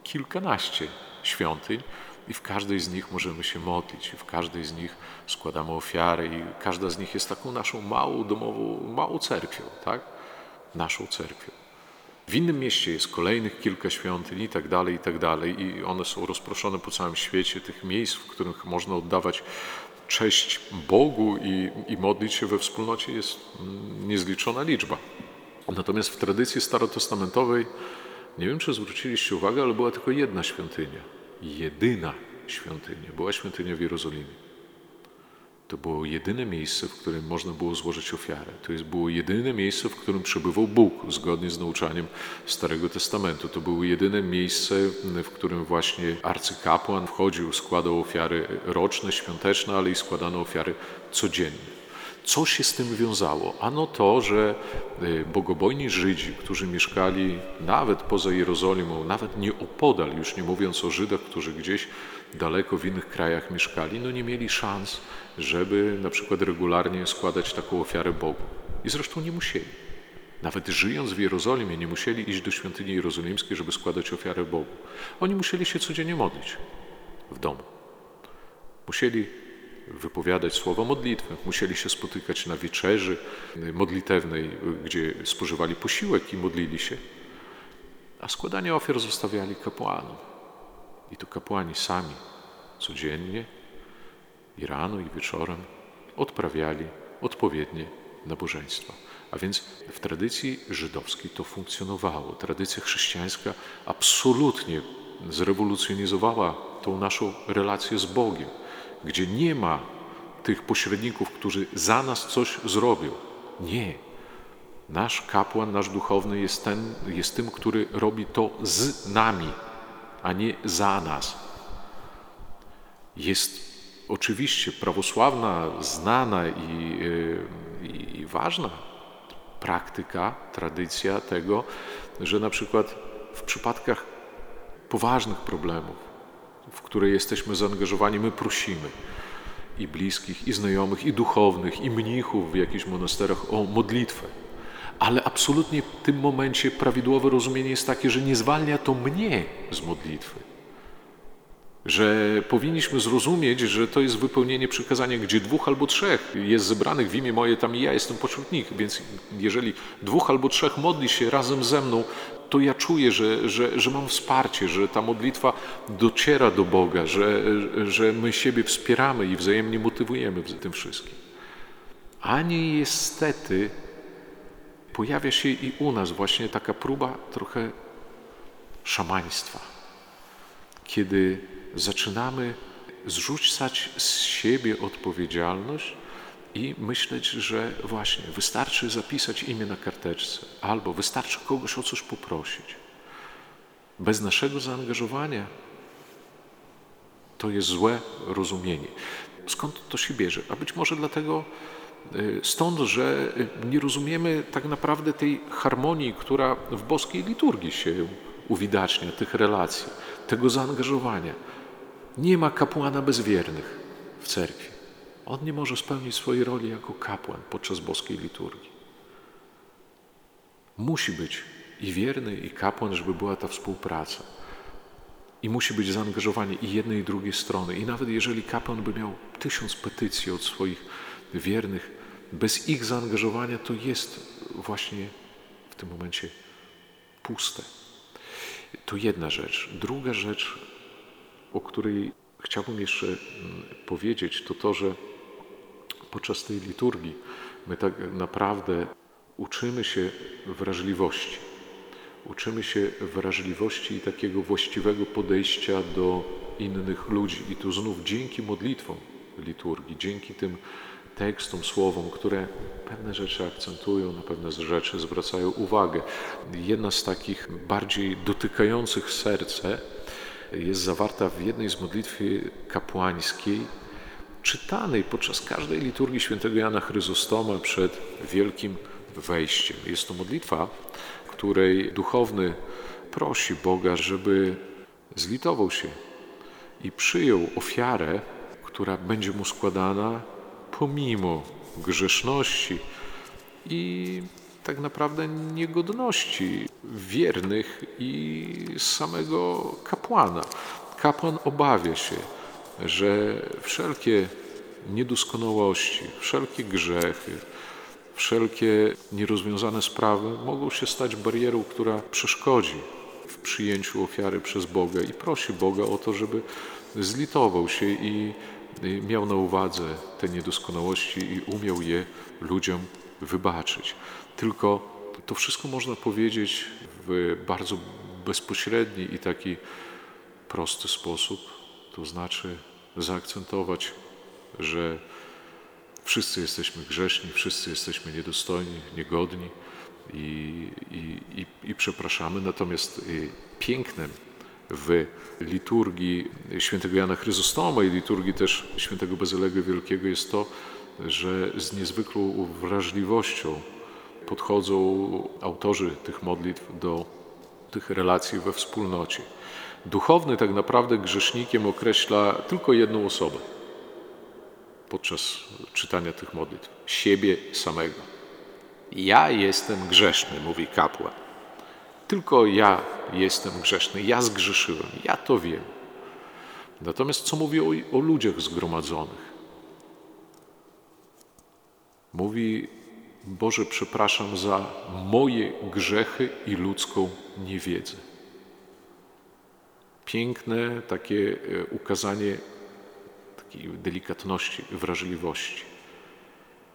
kilkanaście świątyń i w każdej z nich możemy się modlić, i w każdej z nich składamy ofiary i każda z nich jest taką naszą małą domową, małą cerkwią, tak? Naszą cerkwią. W innym mieście jest kolejnych kilka świątyń i tak dalej, i tak dalej i one są rozproszone po całym świecie, tych miejsc, w których można oddawać cześć Bogu i, i modlić się we wspólnocie jest mm, niezliczona liczba. Natomiast w tradycji starotestamentowej, nie wiem czy zwróciliście uwagę, ale była tylko jedna świątynia. Jedyna świątynia. Była świątynia w Jerozolimie. To było jedyne miejsce, w którym można było złożyć ofiarę. To jest było jedyne miejsce, w którym przebywał Bóg, zgodnie z nauczaniem Starego Testamentu. To było jedyne miejsce, w którym właśnie arcykapłan wchodził, składał ofiary roczne, świąteczne, ale i składano ofiary codzienne. Co się z tym wiązało? Ano to, że y, bogobojni Żydzi, którzy mieszkali nawet poza Jerozolimą, nawet nie opodal, już nie mówiąc o Żydach, którzy gdzieś daleko w innych krajach mieszkali, no nie mieli szans, żeby na przykład regularnie składać taką ofiarę Bogu. I zresztą nie musieli. Nawet żyjąc w Jerozolimie, nie musieli iść do świątyni jerozolimskiej, żeby składać ofiarę Bogu. Oni musieli się codziennie modlić w domu. Musieli wypowiadać słowa modlitwy, musieli się spotykać na wieczerzy modlitewnej, gdzie spożywali posiłek i modlili się, a składanie ofiar zostawiali kapłanom. I to kapłani sami codziennie i rano, i wieczorem odprawiali odpowiednie nabożeństwa. A więc w tradycji żydowskiej to funkcjonowało. Tradycja chrześcijańska absolutnie zrewolucjonizowała tą naszą relację z Bogiem, gdzie nie ma tych pośredników, którzy za nas coś zrobią. Nie. Nasz kapłan, nasz duchowny jest, ten, jest tym, który robi to z nami, a nie za nas. Jest oczywiście prawosławna, znana i, y, i, i ważna praktyka, tradycja tego, że na przykład w przypadkach poważnych problemów, w które jesteśmy zaangażowani, my prosimy i bliskich, i znajomych, i duchownych, i mnichów w jakichś monasterach o modlitwę. Ale absolutnie w tym momencie prawidłowe rozumienie jest takie, że nie zwalnia to mnie z modlitwy że powinniśmy zrozumieć, że to jest wypełnienie przykazania, gdzie dwóch albo trzech jest zebranych w imię moje, tam i ja jestem pośród nich. Więc jeżeli dwóch albo trzech modli się razem ze mną, to ja czuję, że, że, że mam wsparcie, że ta modlitwa dociera do Boga, że, że my siebie wspieramy i wzajemnie motywujemy w tym wszystkim. A niestety pojawia się i u nas właśnie taka próba trochę szamaństwa, kiedy zaczynamy zrzucać z siebie odpowiedzialność i myśleć, że właśnie wystarczy zapisać imię na karteczce albo wystarczy kogoś o coś poprosić. Bez naszego zaangażowania to jest złe rozumienie. Skąd to się bierze? A być może dlatego, y, stąd, że nie rozumiemy tak naprawdę tej harmonii, która w boskiej liturgii się uwidacznia, tych relacji, tego zaangażowania. Nie ma kapłana bezwiernych w cerkwi. On nie może spełnić swojej roli jako kapłan podczas boskiej liturgii. Musi być i wierny, i kapłan, żeby była ta współpraca. I musi być zaangażowanie i jednej, i drugiej strony. I nawet jeżeli kapłan by miał tysiąc petycji od swoich wiernych, bez ich zaangażowania to jest właśnie w tym momencie puste. To jedna rzecz. Druga rzecz, o której chciałbym jeszcze mm, powiedzieć, to to, że podczas tej liturgii My tak naprawdę uczymy się wrażliwości. Uczymy się wrażliwości i takiego właściwego podejścia do innych ludzi. I tu znów dzięki modlitwom liturgii, dzięki tym tekstom, słowom, które pewne rzeczy akcentują, na pewne rzeczy zwracają uwagę. Jedna z takich bardziej dotykających serce jest zawarta w jednej z modlitw kapłańskiej, czytanej podczas każdej liturgii świętego Jana Chryzostoma przed wielkim wejściem. Jest to modlitwa, której duchowny prosi Boga, żeby zlitował się i przyjął ofiarę, która będzie mu składana pomimo grzeszności i tak naprawdę niegodności wiernych i samego kapłana. Kapłan obawia się, że wszelkie niedoskonałości, wszelkie grzechy, wszelkie nierozwiązane sprawy mogą się stać barierą, która przeszkodzi w przyjęciu ofiary przez Boga i prosi Boga o to, żeby zlitował się i miał na uwadze te niedoskonałości i umiał je ludziom wybaczyć. Tylko to wszystko można powiedzieć w bardzo bezpośredni i taki prosty sposób, to znaczy zaakcentować, że wszyscy jesteśmy grzeszni, wszyscy jesteśmy niedostojni, niegodni i, i, i, i przepraszamy. Natomiast y, pięknem w liturgii świętego Jana Chryzostoma i liturgii też świętego Bazylego Wielkiego jest to, że z niezwykłą wrażliwością podchodzą autorzy tych modlitw do tych relacji we wspólnocie. Duchowny tak naprawdę grzesznikiem określa tylko jedną osobę podczas czytania tych modlitw siebie samego. Ja jestem grzeszny, mówi kapłan. Tylko ja jestem grzeszny, ja zgrzeszyłem, ja to wiem. Natomiast co mówi o, o ludziach zgromadzonych? Mówi: Boże, przepraszam za moje grzechy i ludzką niewiedzę. Piękne takie e, ukazanie takiej delikatności, wrażliwości.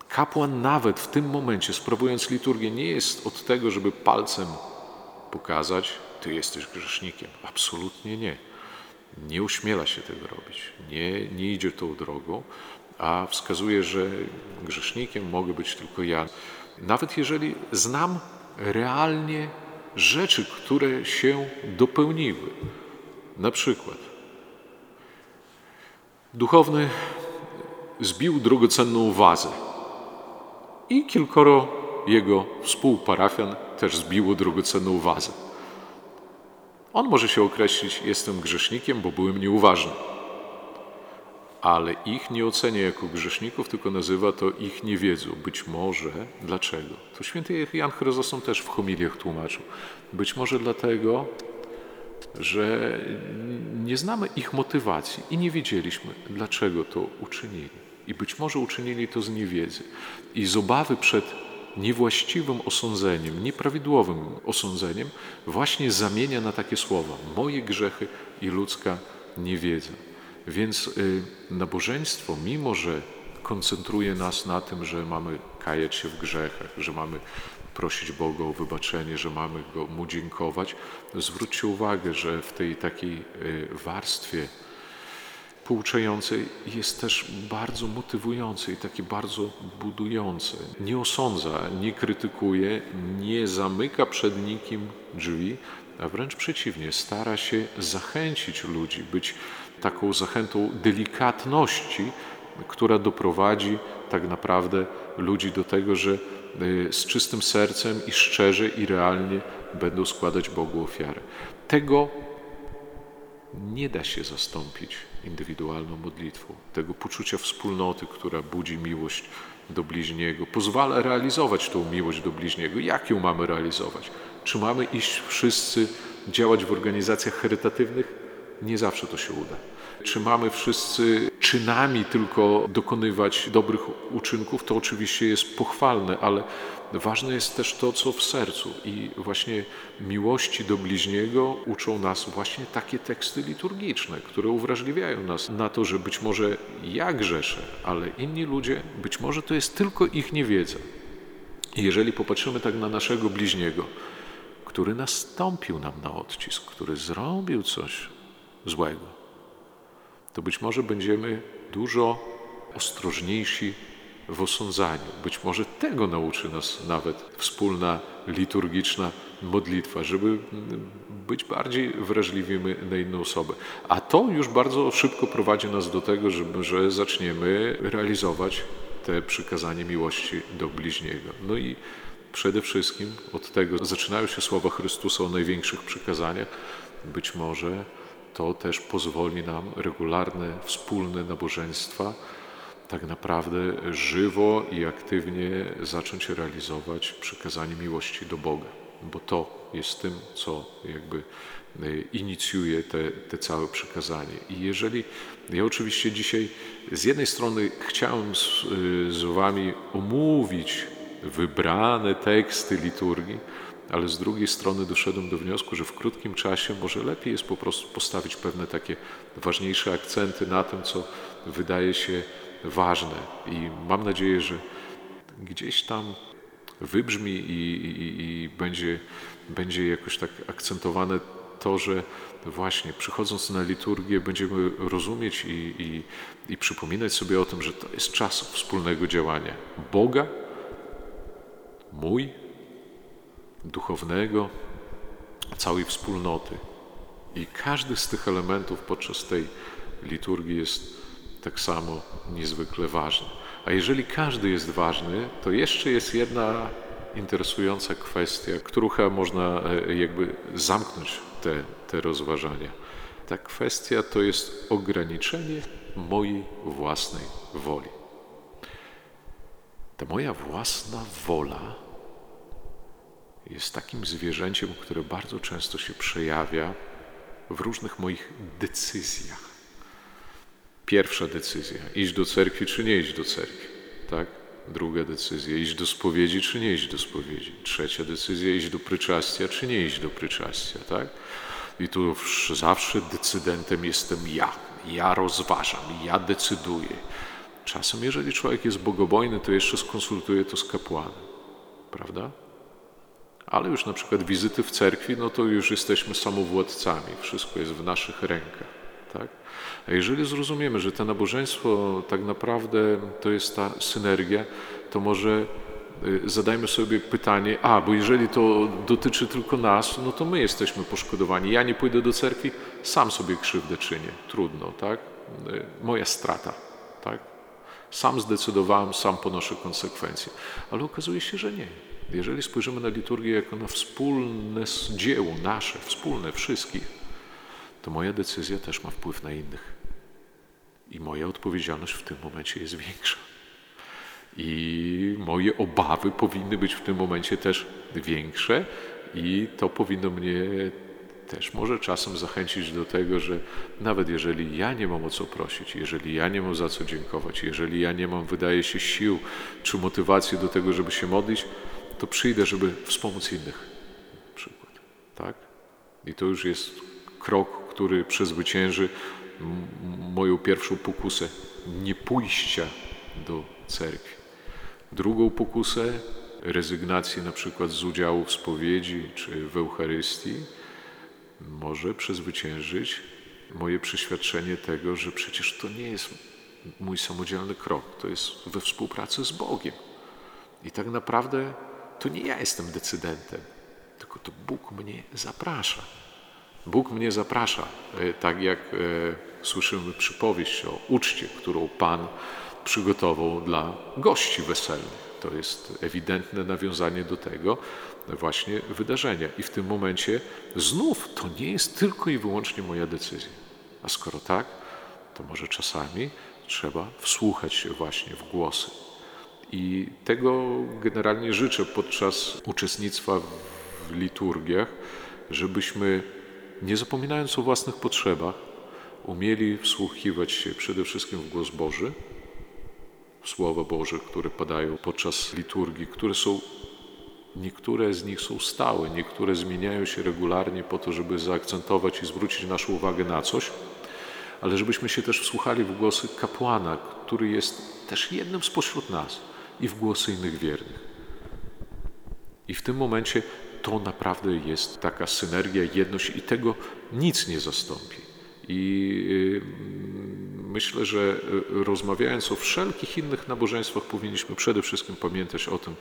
Kapłan nawet w tym momencie, sprawując liturgię, nie jest od tego, żeby palcem pokazać, ty jesteś grzesznikiem. Absolutnie nie. Nie uśmiela się tego robić. Nie, nie idzie tą drogą, a wskazuje, że grzesznikiem mogę być tylko ja. Nawet jeżeli znam realnie rzeczy, które się dopełniły. Na przykład duchowny zbił drogocenną wazę i kilkoro jego współparafian też zbiło drogocenną wazę. On może się określić, jestem grzesznikiem, bo byłem nieuważny. Ale ich nie ocenia jako grzeszników, tylko nazywa to ich niewiedzą. Być może dlaczego? To święty Jan Chryzostom też w homiliach tłumaczył. Być może dlatego, że nie znamy ich motywacji i nie wiedzieliśmy, dlaczego to uczynili. I być może uczynili to z niewiedzy i z obawy przed niewłaściwym osądzeniem, nieprawidłowym osądzeniem, właśnie zamienia na takie słowa: moje grzechy i ludzka niewiedza. Więc y, nabożeństwo, mimo że koncentruje nas na tym, że mamy kajać się w grzechach, że mamy prosić Boga o wybaczenie, że mamy go, Mu dziękować, zwróćcie uwagę, że w tej takiej y, warstwie pouczającej jest też bardzo motywujące i takie bardzo budujące. Nie osądza, nie krytykuje, nie zamyka przed nikim drzwi, a wręcz przeciwnie, stara się zachęcić ludzi, być taką zachętą delikatności, która doprowadzi tak naprawdę ludzi do tego, że z czystym sercem i szczerze i realnie będą składać Bogu ofiarę. Tego nie da się zastąpić indywidualną modlitwą, tego poczucia wspólnoty, która budzi miłość do bliźniego, pozwala realizować tą miłość do bliźniego. Jak ją mamy realizować? Czy mamy iść wszyscy działać w organizacjach charytatywnych? Nie zawsze to się uda. Czy mamy wszyscy czynami tylko dokonywać dobrych uczynków, to oczywiście jest pochwalne, ale ważne jest też to, co w sercu. I właśnie miłości do bliźniego uczą nas właśnie takie teksty liturgiczne, które uwrażliwiają nas na to, że być może ja grzeszę, ale inni ludzie, być może to jest tylko ich niewiedza. I jeżeli popatrzymy tak na naszego bliźniego, który nastąpił nam na odcisk, który zrobił coś złego, to być może będziemy dużo ostrożniejsi w osądzaniu. Być może tego nauczy nas nawet wspólna liturgiczna modlitwa, żeby być bardziej wrażliwymi na inną osobę. A to już bardzo szybko prowadzi nas do tego, żeby, że zaczniemy realizować te przykazanie miłości do bliźniego. No i przede wszystkim od tego zaczynają się słowa Chrystusa o największych przykazaniach. Być może to też pozwoli nam regularne, wspólne nabożeństwa tak naprawdę żywo i aktywnie zacząć realizować przykazanie miłości do Boga, bo to jest tym, co jakby inicjuje te, te całe przykazanie. I jeżeli ja oczywiście dzisiaj z jednej strony chciałem z, z Wami omówić wybrane teksty liturgii, ale z drugiej strony doszedłem do wniosku, że w krótkim czasie może lepiej jest po prostu postawić pewne takie ważniejsze akcenty na tym, co wydaje się ważne. I mam nadzieję, że gdzieś tam wybrzmi i, i, i będzie, będzie jakoś tak akcentowane to, że właśnie przychodząc na liturgię będziemy rozumieć i, i, i przypominać sobie o tym, że to jest czas wspólnego działania Boga, mój, duchownego, całej wspólnoty. I każdy z tych elementów podczas tej liturgii jest tak samo niezwykle ważny. A jeżeli każdy jest ważny, to jeszcze jest jedna interesująca kwestia, którą chyba można e, jakby zamknąć te, te rozważania. Ta kwestia to jest ograniczenie mojej własnej woli. Ta moja własna wola jest takim zwierzęciem, które bardzo często się przejawia w różnych moich decyzjach. Pierwsza decyzja: iść do cerkwi czy nie iść do cerkwi, tak? Druga decyzja: iść do spowiedzi czy nie iść do spowiedzi. Trzecia decyzja: iść do pryczastia czy nie iść do pryczastia, tak? I tu zawsze decydentem jestem ja. Ja rozważam, ja decyduję. Czasem, jeżeli człowiek jest bogobojny, to jeszcze skonsultuje to z kapłanem, prawda? Ale już na przykład wizyty w cerkwi, no to już jesteśmy samowładcami, wszystko jest w naszych rękach. Tak? A jeżeli zrozumiemy, że to nabożeństwo tak naprawdę to jest ta synergia, to może y, zadajmy sobie pytanie, a, bo jeżeli to dotyczy tylko nas, no to my jesteśmy poszkodowani. Ja nie pójdę do cerkwi, sam sobie krzywdę czynię. Trudno, tak? Y, moja strata, tak? Sam zdecydowałem, sam ponoszę konsekwencje. Ale okazuje się, że nie. Jeżeli spojrzymy na liturgię jako na wspólne dzieło, nasze, wspólne, wszystkich, to moja decyzja też ma wpływ na innych. I moja odpowiedzialność w tym momencie jest większa. I moje obawy powinny być w tym momencie też większe, i to powinno mnie też może czasem zachęcić do tego, że nawet jeżeli ja nie mam o co prosić, jeżeli ja nie mam za co dziękować, jeżeli ja nie mam, wydaje się, sił czy motywacji do tego, żeby się modlić, to przyjdę, żeby wspomóc innych. Przykład. Tak? I to już jest krok, który przezwycięży moją pierwszą pokusę nie pójścia do cerkwi. Drugą pokusę rezygnacji na przykład z udziału w spowiedzi czy w Eucharystii może przezwyciężyć moje przeświadczenie tego, że przecież to nie jest mój samodzielny krok, to jest we współpracy z Bogiem. I tak naprawdę to nie ja jestem decydentem, tylko to Bóg mnie zaprasza. Bóg mnie zaprasza, e, tak jak e, słyszymy przypowieść o uczcie, którą Pan przygotował dla gości weselnych. To jest ewidentne nawiązanie do tego właśnie wydarzenia. I w tym momencie znów to nie jest tylko i wyłącznie moja decyzja. A skoro tak, to może czasami trzeba wsłuchać się właśnie w głosy. I tego generalnie życzę podczas uczestnictwa w liturgiach, żebyśmy nie zapominając o własnych potrzebach, umieli wsłuchiwać się przede wszystkim w głos Boży, w Słowa Boże, które padają podczas liturgii, które są, niektóre z nich są stałe, niektóre zmieniają się regularnie po to, żeby zaakcentować i zwrócić naszą uwagę na coś, ale żebyśmy się też wsłuchali w głosy kapłana, który jest też jednym spośród nas i w głosy innych wiernych. I w tym momencie to naprawdę jest taka synergia, jedność i tego nic nie zastąpi. I y, myślę, że y, rozmawiając o wszelkich innych nabożeństwach, powinniśmy przede wszystkim pamiętać o tym,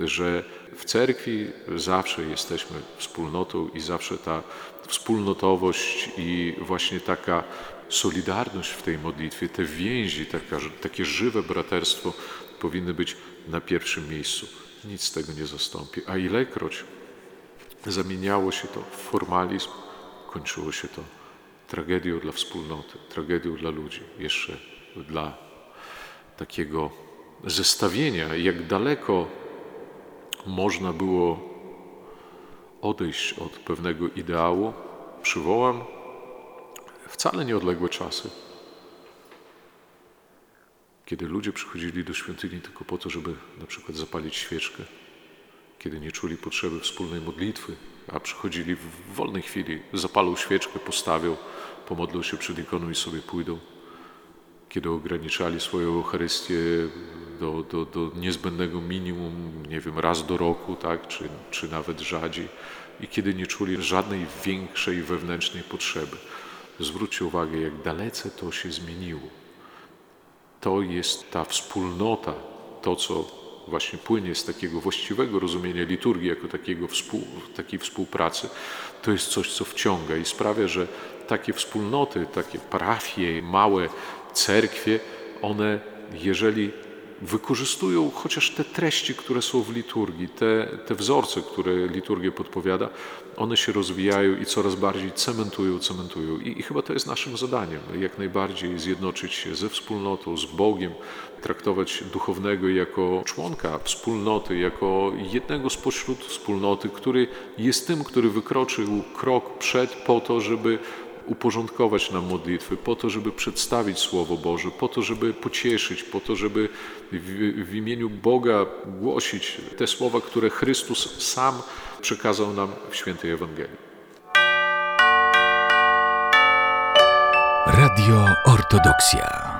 że w cerkwi zawsze jesteśmy wspólnotą i zawsze ta wspólnotowość i właśnie taka solidarność w tej modlitwie, te więzi, taka, takie żywe braterstwo powinny być na pierwszym miejscu. Nic tego nie zastąpi. A ilekroć zamieniało się to w formalizm, kończyło się to tragedią dla wspólnoty, tragedią dla ludzi, jeszcze dla takiego zestawienia, jak daleko można było odejść od pewnego ideału, przywołam wcale nieodległe czasy, kiedy ludzie przychodzili do świątyni tylko po to, żeby na przykład zapalić świeczkę, kiedy nie czuli potrzeby wspólnej modlitwy, a przychodzili w wolnej chwili, zapalą świeczkę, postawią, pomodlą się przed ikoną i sobie pójdą. Kiedy ograniczali swoją Eucharystię do, do, do niezbędnego minimum, nie wiem, raz do roku, tak, czy, czy nawet rzadziej, i kiedy nie czuli żadnej większej wewnętrznej potrzeby. Zwróćcie uwagę, jak dalece to się zmieniło. To jest ta wspólnota, to co właśnie płynie z takiego właściwego rozumienia liturgii jako takiego współ, takiej współpracy, to jest coś, co wciąga i sprawia, że takie wspólnoty, takie parafie, małe cerkwie, one, jeżeli wykorzystują chociaż te treści, które są w liturgii, te, te wzorce, które liturgia podpowiada, one się rozwijają i coraz bardziej cementują, cementują. I, I, chyba to jest naszym zadaniem, jak najbardziej zjednoczyć się ze wspólnotą, z Bogiem, traktować duchownego jako członka wspólnoty, jako jednego spośród wspólnoty, który jest tym, który wykroczył krok przed po to, żeby uporządkować nam modlitwy, po to, żeby przedstawić Słowo Boże, po to, żeby pocieszyć, po to, żeby w, w imieniu Boga głosić te słowa, które Chrystus sam przekazał nam w świętej Ewangelii. Radio Ortodoksja.